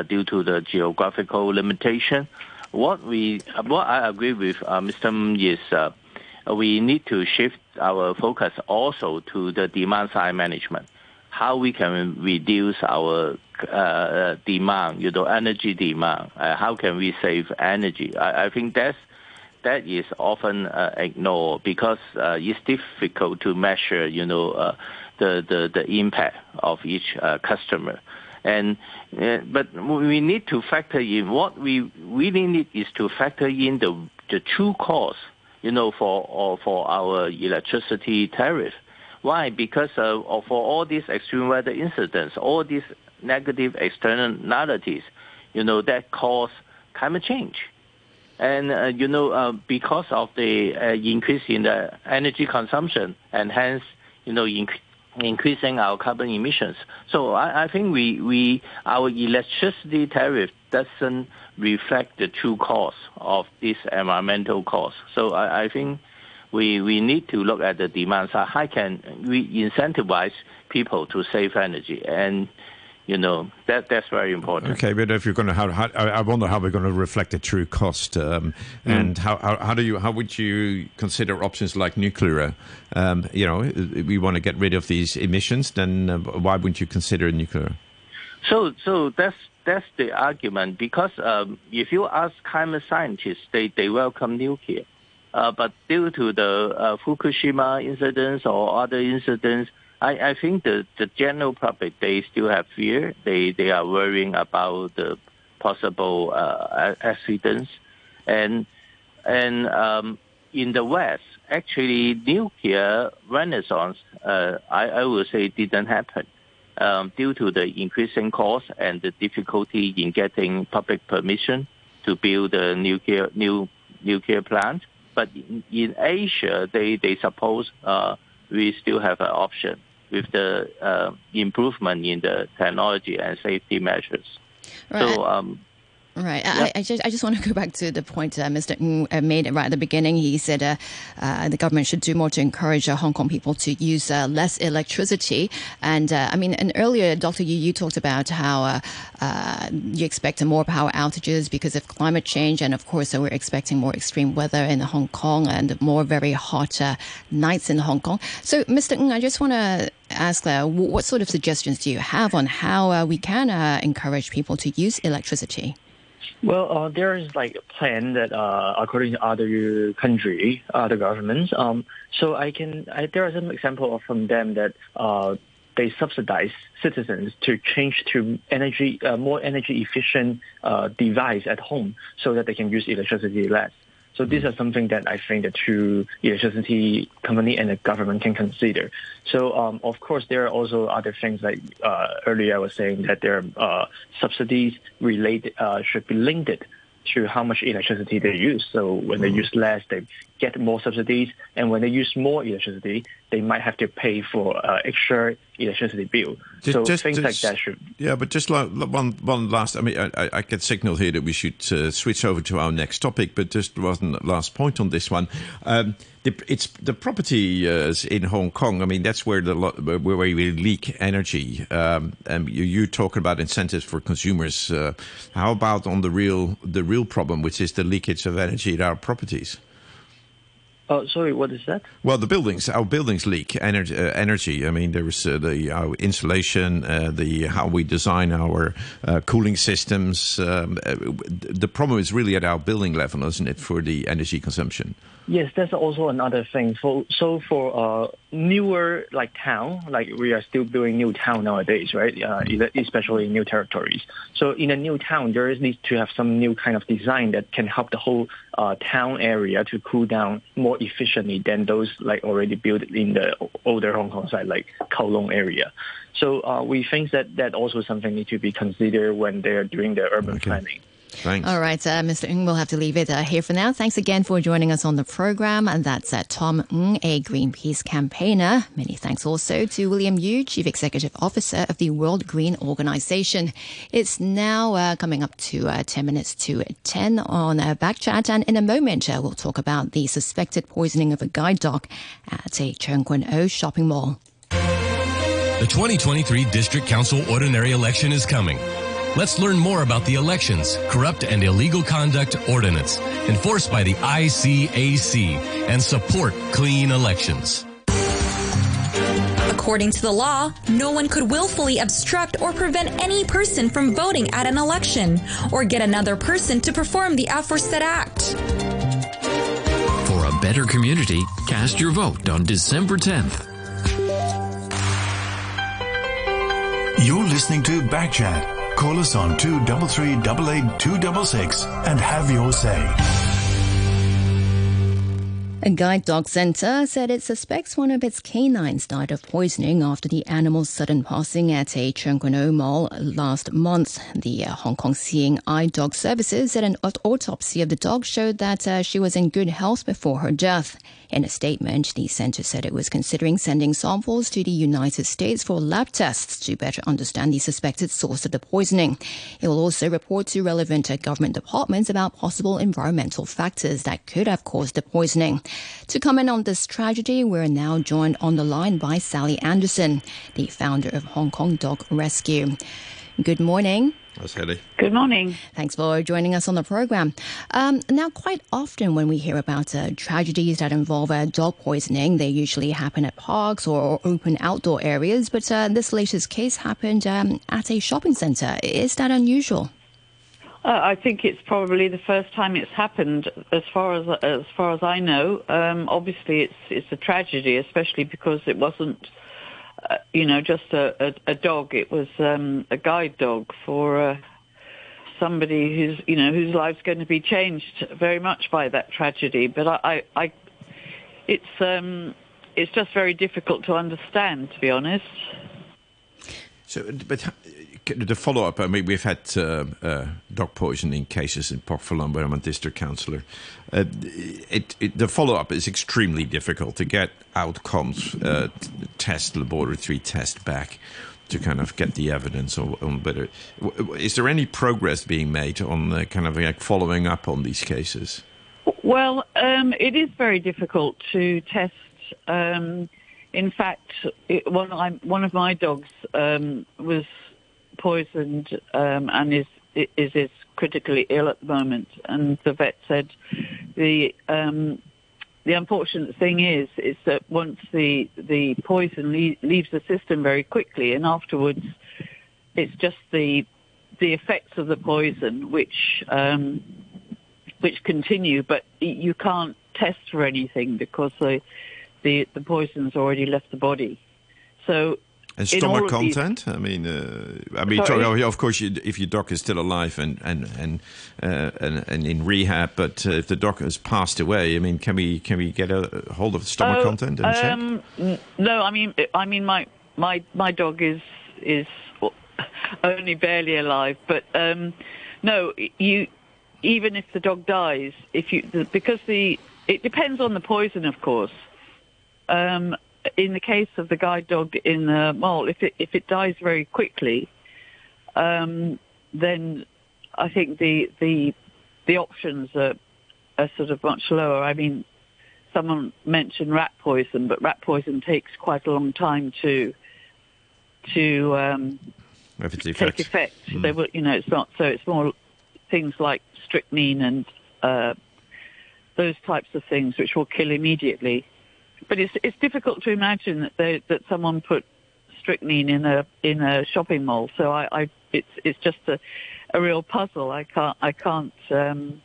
due to the geographical limitation. What we, what I agree with uh, Mr. is uh, we need to shift our focus also to the demand side management. How we can reduce our uh, demand, you know, energy demand. Uh, how can we save energy? I, think that's that is often uh, ignored because uh, it's difficult to measure, you know, uh, the, the the impact of each customer. And uh, but we need to factor in what we really need is to factor in the the true cost, you know, for for our electricity tariff. Why? Because uh, for all these extreme weather incidents, all these negative externalities, you know, that cause climate change. And, uh, you know, uh, because of the uh, increase in the energy consumption and hence, you know, inc- increasing our carbon emissions. So I, I think we, we our electricity tariff doesn't reflect the true cost of this environmental cost. So I, I think we we need to look at the demand side. How can we incentivize people to save energy and you know that that's very important. Okay, but if you're going to, how, how, I wonder how we're going to reflect the true cost, um, mm. and how, how, how do you how would you consider options like nuclear? Um, you know, we want to get rid of these emissions, then uh, why wouldn't you consider nuclear? So so that's that's the argument because um, if you ask climate scientists, they they welcome nuclear, uh, but due to the uh, Fukushima incidents or other incidents I, I think the, the general public, they still have fear. They, they are worrying about the possible uh, accidents. And, and um, in the West, actually, nuclear renaissance, uh, I, I would say, didn't happen. Um, due to the increasing cost and the difficulty in getting public permission to build a nuclear new nuclear plant. But in, in Asia, they they suppose uh, we still have an option with the uh, improvement in the technology and safety measures. Right. So um, Right. Yep. I, I, just, I just want to go back to the point uh, Mr. Ng uh, made right at the beginning. He said uh, uh, the government should do more to encourage uh, Hong Kong people to use uh, less electricity. And I mean, and earlier, Dr. Yu, you talked about how you expect more power outages because of climate change. And of course, we're expecting more extreme weather in Hong Kong and more very hot nights in Hong Kong. So, Mr. Ng, I just want to ask what sort of suggestions do you have on how we can encourage people to use electricity? Well, uh, there is like a plan that, uh, according to other country, other governments. Um, so I can, I, there are some example from them that uh, they subsidize citizens to change to energy, uh, more energy efficient uh, device at home, so that they can use electricity less. So these are something that I think the two electricity company and the government can consider. So um, of course there are also other things like uh, earlier I was saying that there are uh, subsidies related uh, should be linked to how much electricity they use. So when they use less, they get more subsidies, and when they use more electricity, they might have to pay for uh, extra electricity bill. Just, so just, things just, like that should. Yeah, but just like one one last. I mean, I, I get signal here that we should uh, switch over to our next topic, but just one last point on this one. Um, the, it's the property uh, in Hong Kong. I mean, that's where the where we leak energy. Um, and you, you talk about incentives for consumers. Uh, how about on the real the real problem, which is the leakage of energy at our properties? Oh, sorry, what is that? Well, the buildings, our buildings leak energy. Uh, energy. I mean, there's uh, the insulation, uh, the how we design our uh, cooling systems. Um, uh, the problem is really at our building level, isn't it, for the energy consumption? Yes, that's also another thing. For so for uh, newer like town, like we are still building new town nowadays, right? Uh, especially in new territories. So in a new town, there is needs to have some new kind of design that can help the whole uh, town area to cool down more efficiently than those like already built in the older Hong Kong side, like Kowloon area. So uh, we think that that also something need to be considered when they are doing their urban okay. planning. Thanks. All right, uh, Mr. Ng, we'll have to leave it uh, here for now. Thanks again for joining us on the program. And that's uh, Tom Ng, a Greenpeace campaigner. Many thanks also to William Yu, Chief Executive Officer of the World Green Organization. It's now uh, coming up to uh, 10 minutes to 10 on uh, Backchat. And in a moment, uh, we'll talk about the suspected poisoning of a guide dog at a Tseung Kwan O shopping mall. The 2023 District Council ordinary election is coming. Let's learn more about the Elections, Corrupt and Illegal Conduct Ordinance, enforced by the ICAC, and support clean elections. According to the law, no one could willfully obstruct or prevent any person from voting at an election or get another person to perform the aforesaid act. For a better community, cast your vote on December 10th. You're listening to Backchat Call us on 233 and have your say. A guide dog centre said it suspects one of its canines died of poisoning after the animal's sudden passing at a Tseung Kwan O mall last month. The uh, Hong Kong Seeing Eye Dog Services said an autopsy of the dog showed that uh, she was in good health before her death. In a statement, the center said it was considering sending samples to the United States for lab tests to better understand the suspected source of the poisoning. It will also report to relevant government departments about possible environmental factors that could have caused the poisoning. To comment on this tragedy, we're now joined on the line by Sally Anderson, the founder of Hong Kong Dog Rescue. Good morning. That's Kelly. Good morning. Thanks for joining us on the program. Um, now, quite often when we hear about uh, tragedies that involve uh, dog poisoning, they usually happen at parks or, open outdoor areas. But uh, this latest case happened um, at a shopping centre. Is that unusual? Uh, I think it's probably the first time it's happened, as far as as far as I know. Um, obviously, it's it's a tragedy, especially because it wasn't uh, you know, just a, a, a dog. It was um, a guide dog for uh, somebody who's, you know, whose life's going to be changed very much by that tragedy. But I, I, I it's, um, it's just very difficult to understand, to be honest. So, but the follow up, I mean, we've had uh, uh, dog poisoning cases in Pok Fulam, where I'm a district councillor. Uh, it, it, the follow up is extremely difficult to get outcomes, uh, test, laboratory test back to kind of get the evidence on, on. Is there any progress being made on uh, kind of like following up on these cases? Well, um, it is very difficult to test. Um, in fact, it, one, one, of my dogs um, was poisoned um, and is, is is critically ill at the moment. And the vet said the um, the unfortunate thing is is that once the the poison le- leaves the system very quickly, and afterwards it's just the the effects of the poison which um, which continue, but you can't test for anything because the the the poison's already left the body. So and stomach content. I mean, uh, I mean, Sorry? of course, you, if your dog is still alive and and and uh, and, and, in rehab, but uh, if the dog has passed away, I mean, can we can we get a hold of the stomach oh, content and um, check? No, I mean, I mean, my my my dog is is only barely alive, but um, no, you even if the dog dies, if you because the it depends on the poison, of course. Um, in the case of the guide dog in the mole, if it if it dies very quickly, um, then I think the the the options are are sort of much lower. I mean, someone mentioned rat poison, but rat poison takes quite a long time to to um, take effect. Mm. They will, you know, it's not so. It's more things like strychnine and uh, those types of things, which will kill immediately. But it's it's difficult to imagine that they, that someone put strychnine in a in a shopping mall. So I, I it's it's just a a real puzzle. I can't I can't um,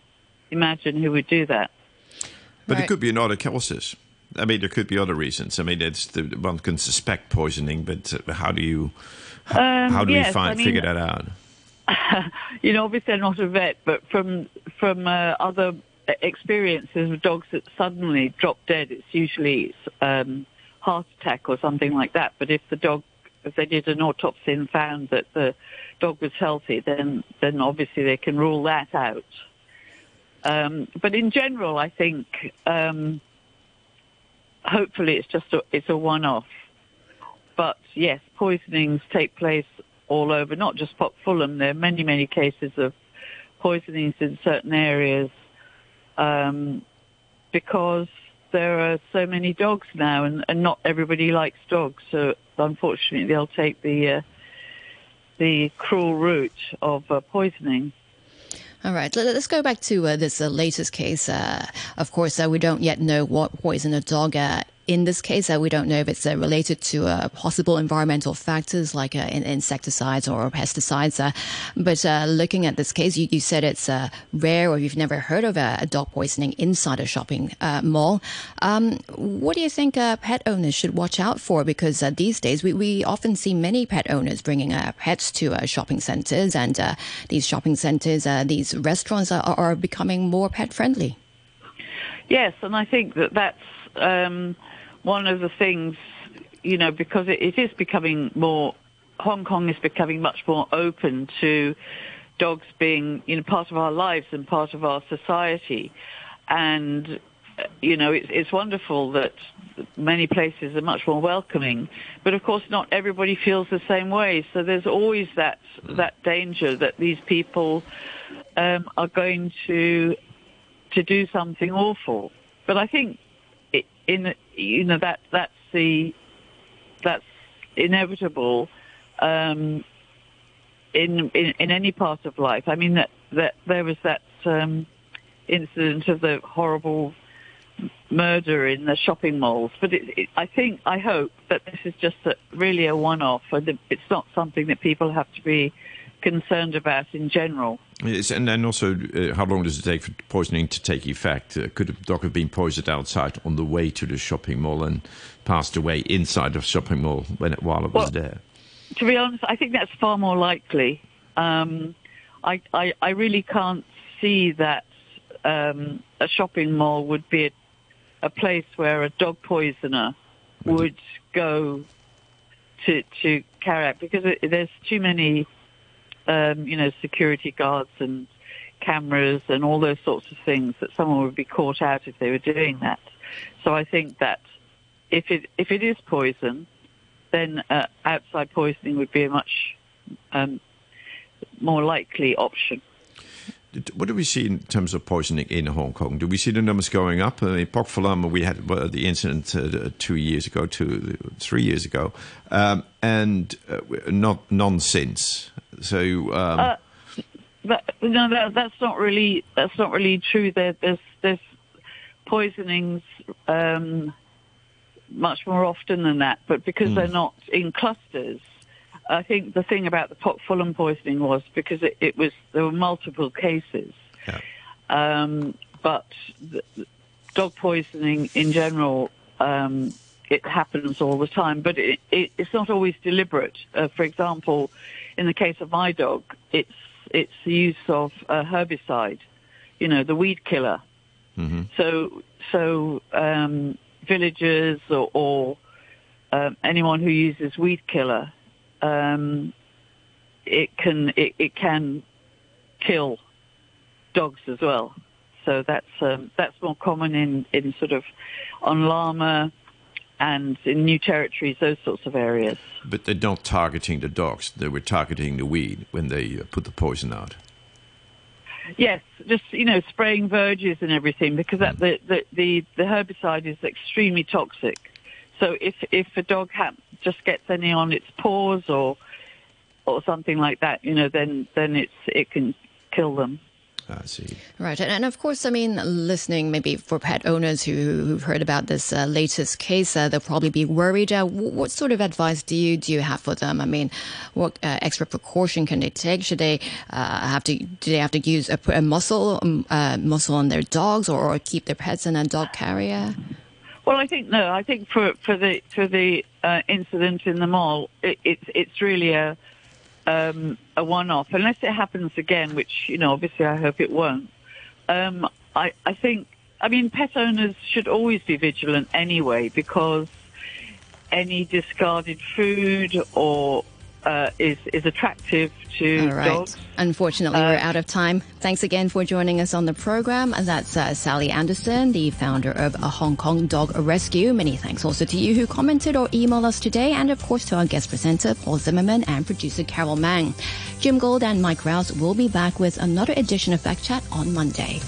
imagine who would do that. But right. it could be another causes. I mean, there could be other reasons. I mean, it's the, one can suspect poisoning, but uh, how do you um, how do yes, we find I mean, figure that out? you know, obviously I'm not a vet, but from from uh, other experiences of dogs that suddenly drop dead, it's usually um, heart attack or something like that. But if the dog, if they did an autopsy and found that the dog was healthy, then then obviously they can rule that out. Um, but in general, I think um, hopefully it's just a, it's a one-off. But yes, poisonings take place all over, not just Pok Fulam. There are many, many cases of poisonings in certain areas um, because there are so many dogs now, and, and, not everybody likes dogs. So unfortunately, they'll take the uh, the cruel route of uh, poisoning. All right, let's go back to uh, this uh, latest case. Uh, of course, uh, we don't yet know what poisoned a dog uh, in this case, uh, we don't know if it's uh, related to uh, possible environmental factors like uh, insecticides or pesticides. Uh, but uh, looking at this case, you, you said it's rare or you've never heard of a, dog poisoning inside a shopping mall. Um, what do you think pet owners should watch out for? Because these days we, we often see many pet owners bringing pets to shopping centers, and these shopping centers, these restaurants are, are becoming more pet friendly. Yes, and I think that that's. Um, one of the things, you know, because it, it is becoming more, Hong Kong is becoming much more open to dogs being, you know, part of our lives and part of our society. And, you know, it's, it's wonderful that many places are much more welcoming. But of course, not everybody feels the same way. So there's always that, that danger that these people um, are going to, to do something awful. But I think in you know that that's the that's inevitable um, in, in in any part of life. I mean that that there was that um, incident of the horrible murder in the shopping malls, but it, it, I think I hope that this is just a, really a one-off, and it's not something that people have to be concerned about in general. Yes, and then also, uh, how long does it take for poisoning to take effect? Uh, could a dog have been poisoned outside on the way to the shopping mall and passed away inside the shopping mall when it, while it was there? To be honest, I think that's far more likely. Um, I, I, I, really can't see that um, a shopping mall would be a, a place where a dog poisoner would go to to carry out because it, there's too many um, you know, security guards and cameras and all those sorts of things that someone would be caught out if they were doing that. So I think that if it if it is poison, then uh, outside poisoning would be a much um, more likely option. What do we see in terms of poisoning in Hong Kong? Do we see the numbers going up? Uh, in Pok Fulam, we had the incident uh, two years ago, two, three years ago, um, and uh, not none since. So. Um, uh, that, no, that, that's not really that's not really true. There, there's there's poisonings um, much more often than that, but because mm. they're not in clusters, I think the thing about the Pok Fulam poisoning was because it, it, was there were multiple cases, yeah. um, but dog poisoning in general um, it happens all the time, but it, it, it's not always deliberate. Uh, for example, in the case of my dog, it's it's the use of a herbicide, you know, the weed killer. Mm-hmm. So so um, villagers or, or um, anyone who uses weed killer, um, it can it, it, can kill dogs as well. So that's um, that's more common in, in sort of on Lamma and in new territories, those sorts of areas. But they're not targeting the dogs. They were targeting the weed when they uh, put the poison out. Yes, just you know, spraying verges and everything because that, the, the the the herbicide is extremely toxic. So if if a dog ha- just gets any on its paws or or something like that, you know, then then it's it can kill them. I see. Right, and, and of course, I mean, listening maybe for pet owners who, who've heard about this uh, latest case, uh, they'll probably be worried. Uh, what sort of advice do you do you have for them? I mean, what uh, extra precaution can they take? Should they uh, have to do they have to use a, a muscle um, uh, muscle on their dogs, or, or keep their pets in a dog carrier? Well, I think no. I think for for the for the uh, incident in the mall, it, it's it's really a um, a one-off, unless it happens again, which you know, obviously, I hope it won't. Um, I I think, I mean, pet owners should always be vigilant anyway, because any discarded food or uh, is is attractive to All right. dogs. Unfortunately, we're out of time. Thanks again for joining us on the program. And That's uh, Sally Anderson, the founder of a Hong Kong Dog Rescue. Many thanks also to you who commented or emailed us today, and of course to our guest presenter Paul Zimmerman and producer Carol Mang. Jim Gold and Mike Rowse will be back with another edition of Backchat on Monday.